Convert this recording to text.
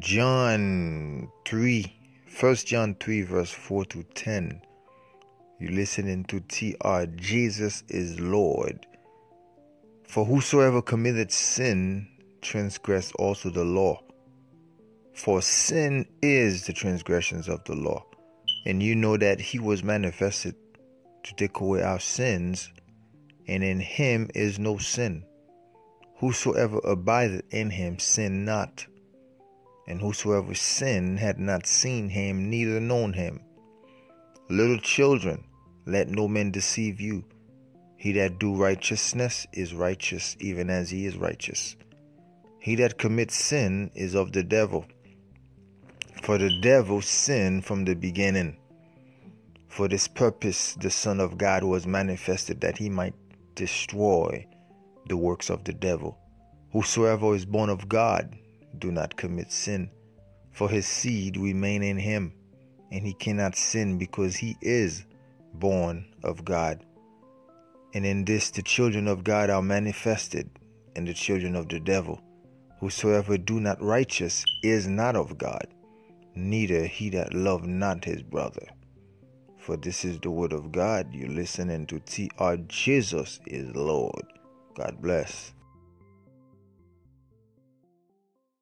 John 3, 1 John 3, verse 4 to 10. You're listening to TR. Jesus is Lord. For whosoever committeth sin transgress also the law. For sin is the transgressions of the law. And you know that he was manifested to take away our sins, and in him is no sin. Whosoever abideth in him sin not. And whosoever sinned had not seen him, neither known him. Little children, let no man deceive you. He that do righteousness is righteous, even as he is righteous. He that commits sin is of the devil. For the devil sinned from the beginning. For this purpose the Son of God was manifested that he might destroy the works of the devil. Whosoever is born of God do not commit sin, for his seed remain in him, and he cannot sin because he is born of God. And in this the children of God are manifested, and the children of the devil. Whosoever do not righteous is not of God, neither he that love not his brother. For this is the word of God. You listening to TR Jesus is Lord. God bless.